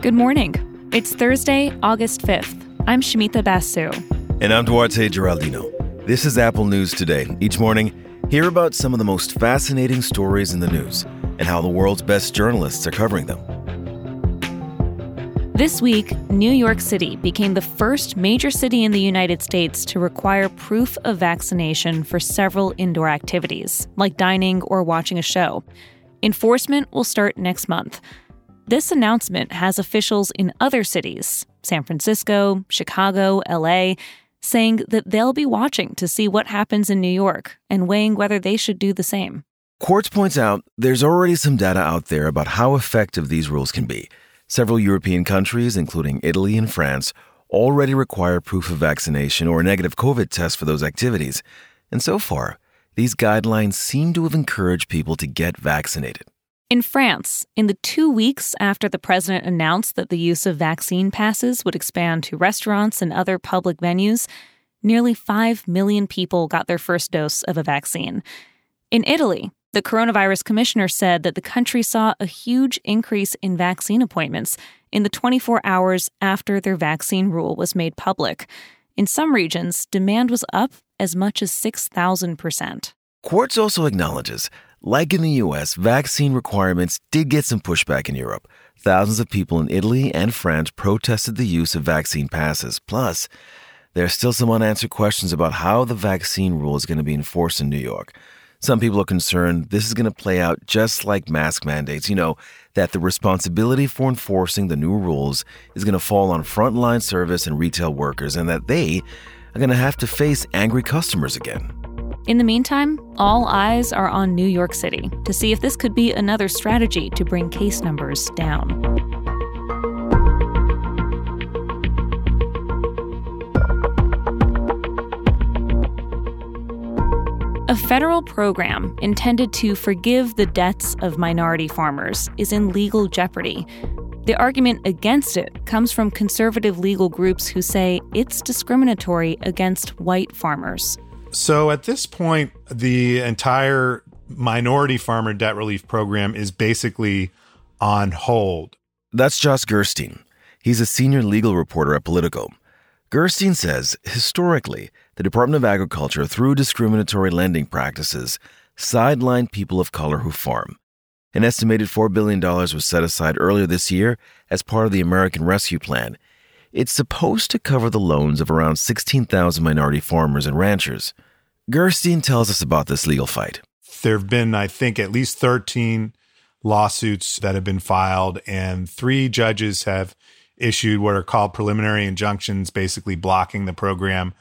Good morning. It's Thursday, August 5th. I'm Shamita Basu. And I'm Duarte Geraldino. This is Apple News Today. Each morning, hear about some of the most fascinating stories in the news and how the world's best journalists are covering them. This week, New York City became the first major city in the United States to require proof of vaccination for several indoor activities, like dining or watching a show. Enforcement will start next month. This announcement has officials in other cities, San Francisco, Chicago, LA, saying that they'll be watching to see what happens in New York and weighing whether they should do the same. Quartz points out there's already some data out there about how effective these rules can be. Several European countries, including Italy and France, already require proof of vaccination or a negative COVID test for those activities. And so far, these guidelines seem to have encouraged people to get vaccinated. In France, in the two weeks after the president announced that the use of vaccine passes would expand to restaurants and other public venues, nearly 5 million people got their first dose of a vaccine. In Italy, the coronavirus commissioner said that the country saw a huge increase in vaccine appointments in the 24 hours after their vaccine rule was made public. In some regions, demand was up as much as 6,000%. Quartz also acknowledges like in the US, vaccine requirements did get some pushback in Europe. Thousands of people in Italy and France protested the use of vaccine passes. Plus, there are still some unanswered questions about how the vaccine rule is going to be enforced in New York. Some people are concerned this is going to play out just like mask mandates, you know, that the responsibility for enforcing the new rules is going to fall on frontline service and retail workers and that they are going to have to face angry customers again. In the meantime, all eyes are on New York City to see if this could be another strategy to bring case numbers down. A federal program intended to forgive the debts of minority farmers is in legal jeopardy. The argument against it comes from conservative legal groups who say it's discriminatory against white farmers. So at this point, the entire minority farmer debt relief program is basically on hold. That's Josh Gerstein. He's a senior legal reporter at Politico. Gerstein says historically, the Department of Agriculture, through discriminatory lending practices, sidelined people of color who farm. An estimated $4 billion was set aside earlier this year as part of the American Rescue Plan it's supposed to cover the loans of around 16,000 minority farmers and ranchers. Gerstein tells us about this legal fight. There have been, I think, at least 13 lawsuits that have been filed, and three judges have issued what are called preliminary injunctions, basically blocking the program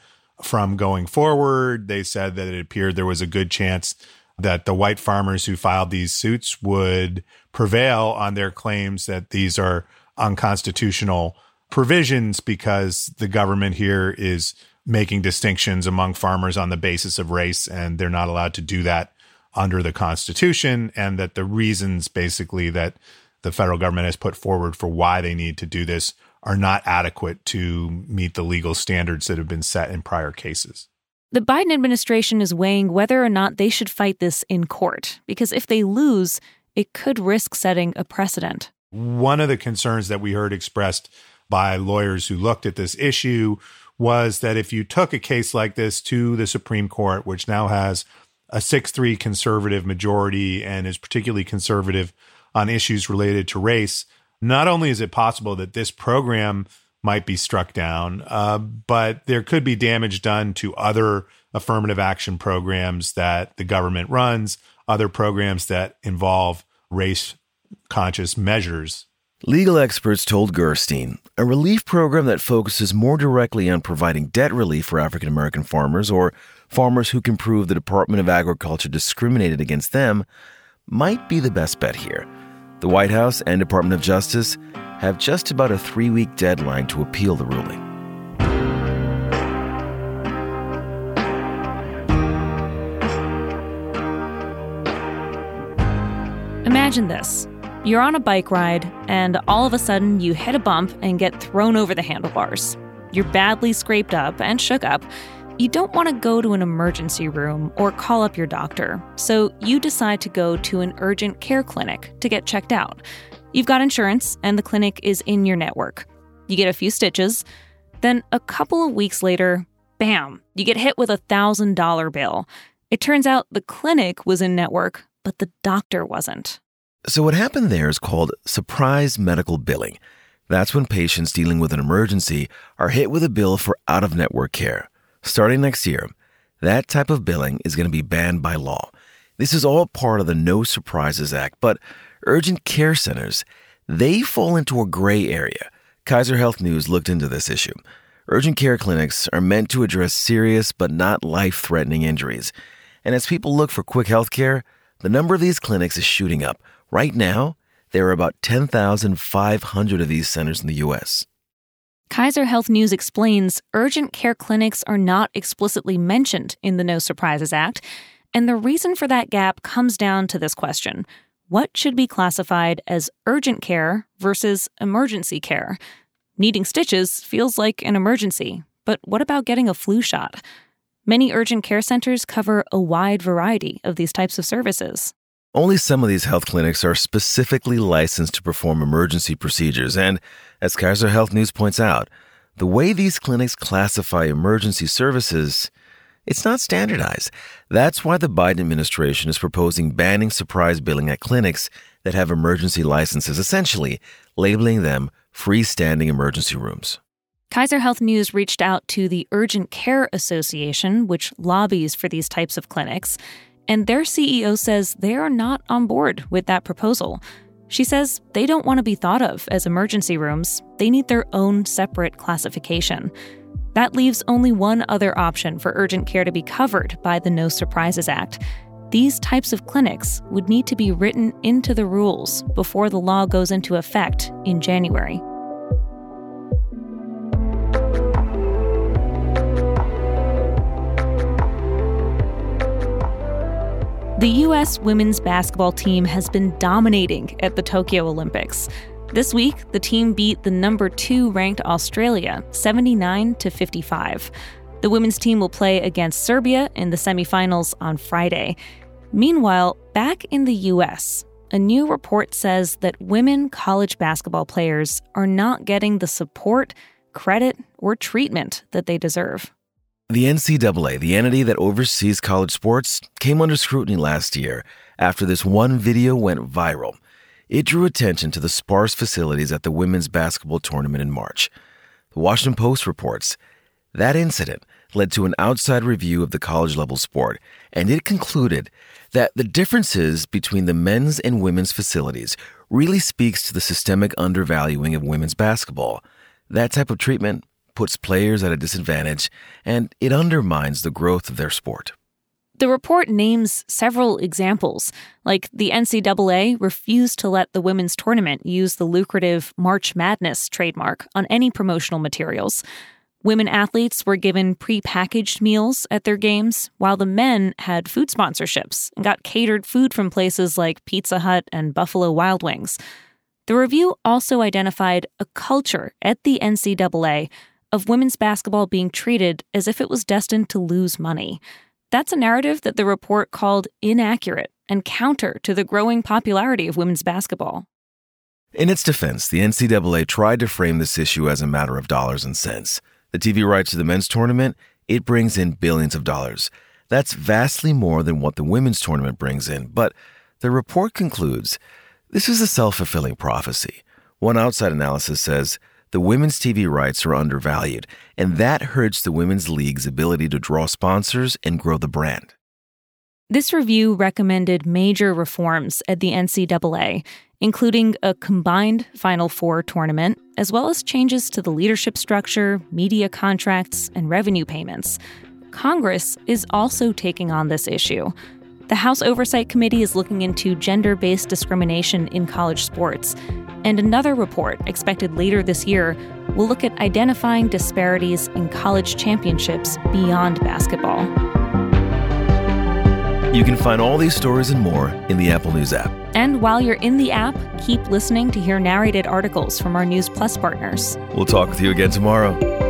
from going forward. They said that it appeared there was a good chance that the white farmers who filed these suits would prevail on their claims that these are unconstitutional provisions because the government here is making distinctions among farmers on the basis of race, and they're not allowed to do that under the Constitution, and that the reasons basically that the federal government has put forward for why they need to do this are not adequate to meet the legal standards that have been set in prior cases. The Biden administration is weighing whether or not they should fight this in court, because if they lose, it could risk setting a precedent. One of the concerns that we heard expressed by lawyers who looked at this issue was that if you took a case like this to the Supreme Court, which now has a 6 3 conservative majority and is particularly conservative on issues related to race, not only is it possible that this program might be struck down, uh, but there could be damage done to other affirmative action programs that the government runs, other programs that involve race conscious measures Legal experts told Gerstein a relief program that focuses more directly on providing debt relief for African American farmers or farmers who can prove the Department of Agriculture discriminated against them might be the best bet here. The White House and Department of Justice have just about a three week deadline to appeal the ruling. Imagine this you're on a bike ride, and all of a sudden you hit a bump and get thrown over the handlebars. You're badly scraped up and shook up, you don't want to go to an emergency room or call up your doctor, so you decide to go to an urgent care clinic to get checked out. You've got insurance, and the clinic is in your network. You get a few stitches. Then, a couple of weeks later, bam, you get hit with a $1,000 bill. It turns out the clinic was in network, but the doctor wasn't. So, what happened there is called surprise medical billing. That's when patients dealing with an emergency are hit with a bill for out of network care. Starting next year, that type of billing is going to be banned by law. This is all part of the No Surprises Act, but urgent care centers, they fall into a gray area. Kaiser Health News looked into this issue. Urgent care clinics are meant to address serious but not life threatening injuries. And as people look for quick health care, the number of these clinics is shooting up. Right now, there are about 10,500 of these centers in the U.S. Kaiser Health News explains urgent care clinics are not explicitly mentioned in the No Surprises Act, and the reason for that gap comes down to this question What should be classified as urgent care versus emergency care? Needing stitches feels like an emergency, but what about getting a flu shot? Many urgent care centers cover a wide variety of these types of services. Only some of these health clinics are specifically licensed to perform emergency procedures, and as Kaiser Health News points out, the way these clinics classify emergency services, it's not standardized. That's why the Biden administration is proposing banning surprise billing at clinics that have emergency licenses, essentially labeling them freestanding emergency rooms. Kaiser Health News reached out to the Urgent Care Association, which lobbies for these types of clinics, and their CEO says they are not on board with that proposal. She says they don't want to be thought of as emergency rooms, they need their own separate classification. That leaves only one other option for urgent care to be covered by the No Surprises Act. These types of clinics would need to be written into the rules before the law goes into effect in January. The U.S. women's basketball team has been dominating at the Tokyo Olympics. This week, the team beat the number two ranked Australia 79 to 55. The women's team will play against Serbia in the semifinals on Friday. Meanwhile, back in the U.S., a new report says that women college basketball players are not getting the support, credit, or treatment that they deserve. The NCAA, the entity that oversees college sports, came under scrutiny last year after this one video went viral. It drew attention to the sparse facilities at the women's basketball tournament in March. The Washington Post reports that incident led to an outside review of the college level sport, and it concluded that the differences between the men's and women's facilities really speaks to the systemic undervaluing of women's basketball. That type of treatment puts players at a disadvantage, and it undermines the growth of their sport. The report names several examples, like the NCAA refused to let the women's tournament use the lucrative March Madness trademark on any promotional materials. Women athletes were given pre-packaged meals at their games, while the men had food sponsorships and got catered food from places like Pizza Hut and Buffalo Wild Wings. The review also identified a culture at the NCAA of women's basketball being treated as if it was destined to lose money. That's a narrative that the report called inaccurate and counter to the growing popularity of women's basketball. In its defense, the NCAA tried to frame this issue as a matter of dollars and cents. The TV rights to the men's tournament, it brings in billions of dollars. That's vastly more than what the women's tournament brings in, but the report concludes this is a self fulfilling prophecy. One outside analysis says the women's TV rights are undervalued, and that hurts the women's league's ability to draw sponsors and grow the brand. This review recommended major reforms at the NCAA, including a combined Final Four tournament, as well as changes to the leadership structure, media contracts, and revenue payments. Congress is also taking on this issue. The House Oversight Committee is looking into gender based discrimination in college sports. And another report, expected later this year, will look at identifying disparities in college championships beyond basketball. You can find all these stories and more in the Apple News app. And while you're in the app, keep listening to hear narrated articles from our News Plus partners. We'll talk with you again tomorrow.